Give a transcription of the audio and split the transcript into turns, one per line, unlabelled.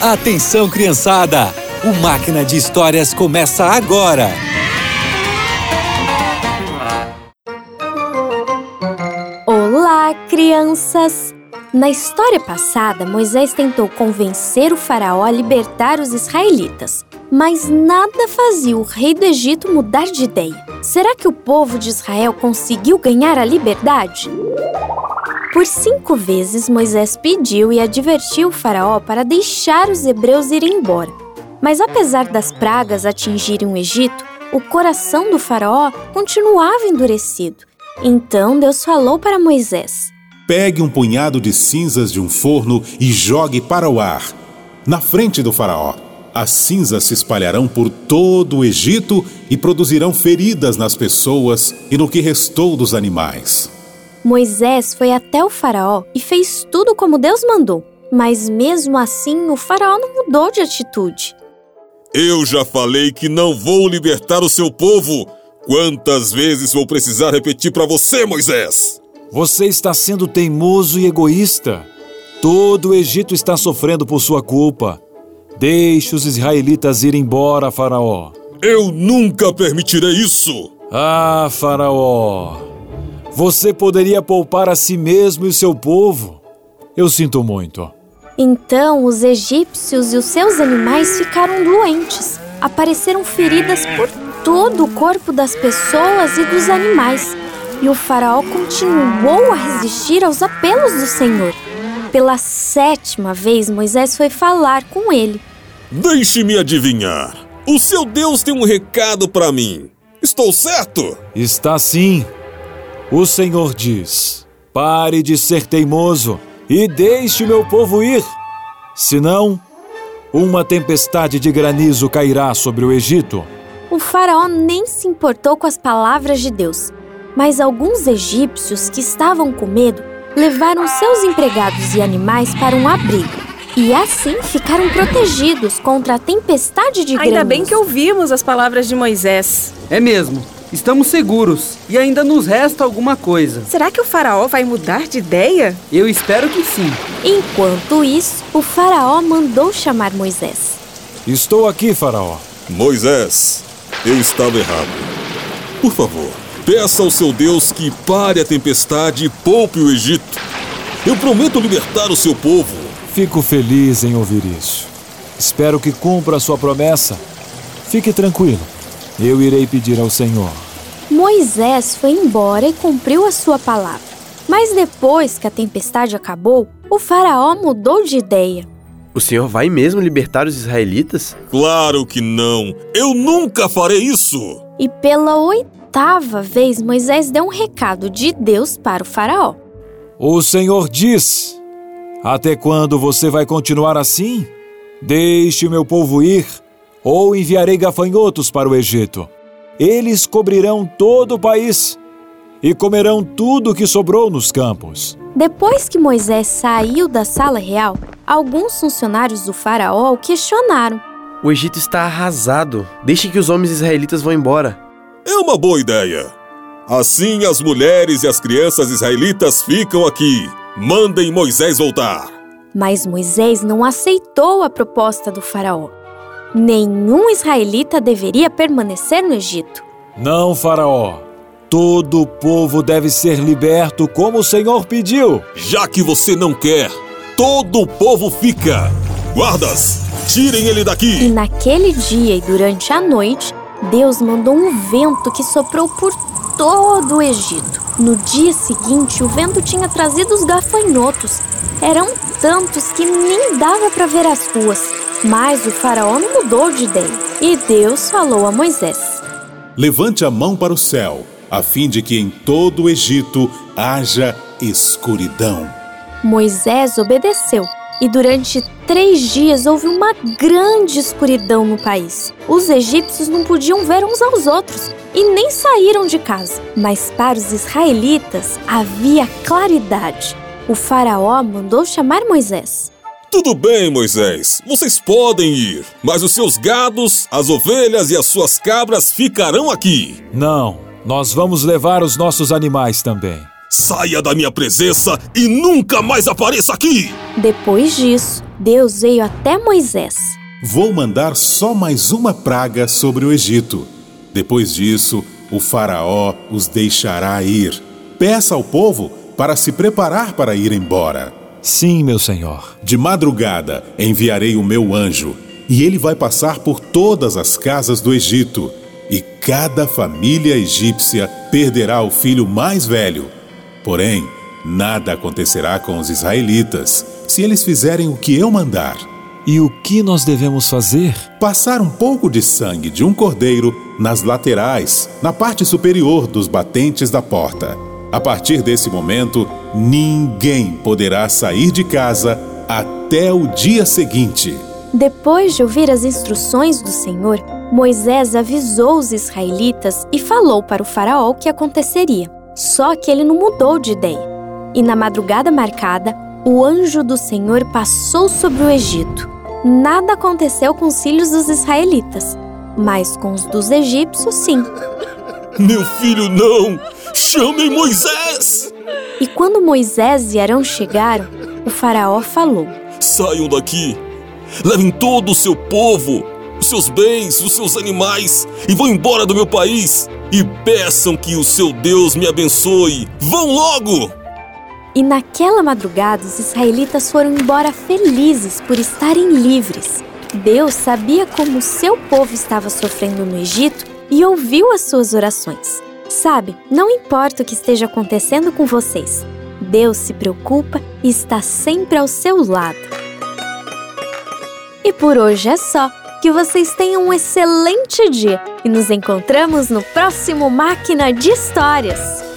Atenção, criançada! O Máquina de Histórias começa agora!
Olá, crianças! Na história passada, Moisés tentou convencer o faraó a libertar os israelitas, mas nada fazia o rei do Egito mudar de ideia. Será que o povo de Israel conseguiu ganhar a liberdade? Por cinco vezes, Moisés pediu e advertiu o faraó para deixar os hebreus irem embora. Mas apesar das pragas atingirem o Egito, o coração do faraó continuava endurecido. Então Deus falou para Moisés:
Pegue um punhado de cinzas de um forno e jogue para o ar, na frente do Faraó. As cinzas se espalharão por todo o Egito e produzirão feridas nas pessoas e no que restou dos animais.
Moisés foi até o Faraó e fez tudo como Deus mandou. Mas mesmo assim, o Faraó não mudou de atitude.
Eu já falei que não vou libertar o seu povo. Quantas vezes vou precisar repetir para você, Moisés?
Você está sendo teimoso e egoísta. Todo o Egito está sofrendo por sua culpa. Deixe os israelitas ir embora, Faraó.
Eu nunca permitirei isso!
Ah, Faraó! Você poderia poupar a si mesmo e seu povo. Eu sinto muito.
Então os egípcios e os seus animais ficaram doentes. Apareceram feridas por todo o corpo das pessoas e dos animais. E o faraó continuou a resistir aos apelos do Senhor. Pela sétima vez, Moisés foi falar com ele.
Deixe-me adivinhar. O seu Deus tem um recado para mim. Estou certo?
Está sim. O Senhor diz: Pare de ser teimoso e deixe meu povo ir. Senão, uma tempestade de granizo cairá sobre o Egito.
O faraó nem se importou com as palavras de Deus, mas alguns egípcios que estavam com medo levaram seus empregados e animais para um abrigo. E assim ficaram protegidos contra a tempestade de granizo.
Ainda bem que ouvimos as palavras de Moisés.
É mesmo. Estamos seguros e ainda nos resta alguma coisa.
Será que o faraó vai mudar de ideia?
Eu espero que sim.
Enquanto isso, o faraó mandou chamar Moisés.
Estou aqui, Faraó.
Moisés, eu estava errado. Por favor, peça ao seu Deus que pare a tempestade e poupe o Egito. Eu prometo libertar o seu povo.
Fico feliz em ouvir isso. Espero que cumpra a sua promessa. Fique tranquilo. Eu irei pedir ao Senhor.
Moisés foi embora e cumpriu a sua palavra. Mas depois que a tempestade acabou, o faraó mudou de ideia.
O senhor vai mesmo libertar os israelitas?
Claro que não. Eu nunca farei isso.
E pela oitava vez, Moisés deu um recado de Deus para o faraó.
O Senhor diz: Até quando você vai continuar assim? Deixe o meu povo ir, ou enviarei gafanhotos para o Egito. Eles cobrirão todo o país e comerão tudo que sobrou nos campos.
Depois que Moisés saiu da sala real, alguns funcionários do faraó o questionaram.
O Egito está arrasado. Deixe que os homens israelitas vão embora.
É uma boa ideia. Assim as mulheres e as crianças israelitas ficam aqui. Mandem Moisés voltar.
Mas Moisés não aceitou a proposta do faraó. Nenhum israelita deveria permanecer no Egito.
Não, Faraó. Todo o povo deve ser liberto como o Senhor pediu.
Já que você não quer, todo o povo fica. Guardas, tirem ele
E
daqui.
naquele dia e durante a noite, Deus mandou um vento que soprou por todo o Egito. No dia seguinte, o vento tinha trazido os gafanhotos. Eram tantos que nem dava para ver as ruas. Mas o faraó não mudou de ideia. E Deus falou a Moisés.
Levante a mão para o céu, a fim de que em todo o Egito haja escuridão.
Moisés obedeceu. E durante três dias houve uma grande escuridão no país. Os egípcios não podiam ver uns aos outros e nem saíram de casa. Mas para os israelitas havia claridade. O faraó mandou chamar Moisés.
Tudo bem, Moisés. Vocês podem ir, mas os seus gados, as ovelhas e as suas cabras ficarão aqui.
Não, nós vamos levar os nossos animais também.
Saia da minha presença e nunca mais apareça aqui!
Depois disso, Deus veio até Moisés.
Vou mandar só mais uma praga sobre o Egito. Depois disso, o Faraó os deixará ir. Peça ao povo para se preparar para ir embora.
Sim, meu senhor.
De madrugada enviarei o meu anjo, e ele vai passar por todas as casas do Egito, e cada família egípcia perderá o filho mais velho. Porém, nada acontecerá com os israelitas se eles fizerem o que eu mandar.
E o que nós devemos fazer?
Passar um pouco de sangue de um cordeiro nas laterais, na parte superior dos batentes da porta. A partir desse momento, ninguém poderá sair de casa até o dia seguinte.
Depois de ouvir as instruções do Senhor, Moisés avisou os israelitas e falou para o Faraó o que aconteceria. Só que ele não mudou de ideia. E na madrugada marcada, o anjo do Senhor passou sobre o Egito. Nada aconteceu com os filhos dos israelitas, mas com os dos egípcios, sim.
Meu filho, não! Chamem Moisés!
E quando Moisés e Arão chegaram, o Faraó falou:
Saiam daqui! Levem todo o seu povo, os seus bens, os seus animais e vão embora do meu país e peçam que o seu Deus me abençoe. Vão logo!
E naquela madrugada os israelitas foram embora felizes por estarem livres. Deus sabia como o seu povo estava sofrendo no Egito e ouviu as suas orações. Sabe, não importa o que esteja acontecendo com vocês, Deus se preocupa e está sempre ao seu lado. E por hoje é só. Que vocês tenham um excelente dia e nos encontramos no próximo Máquina de Histórias.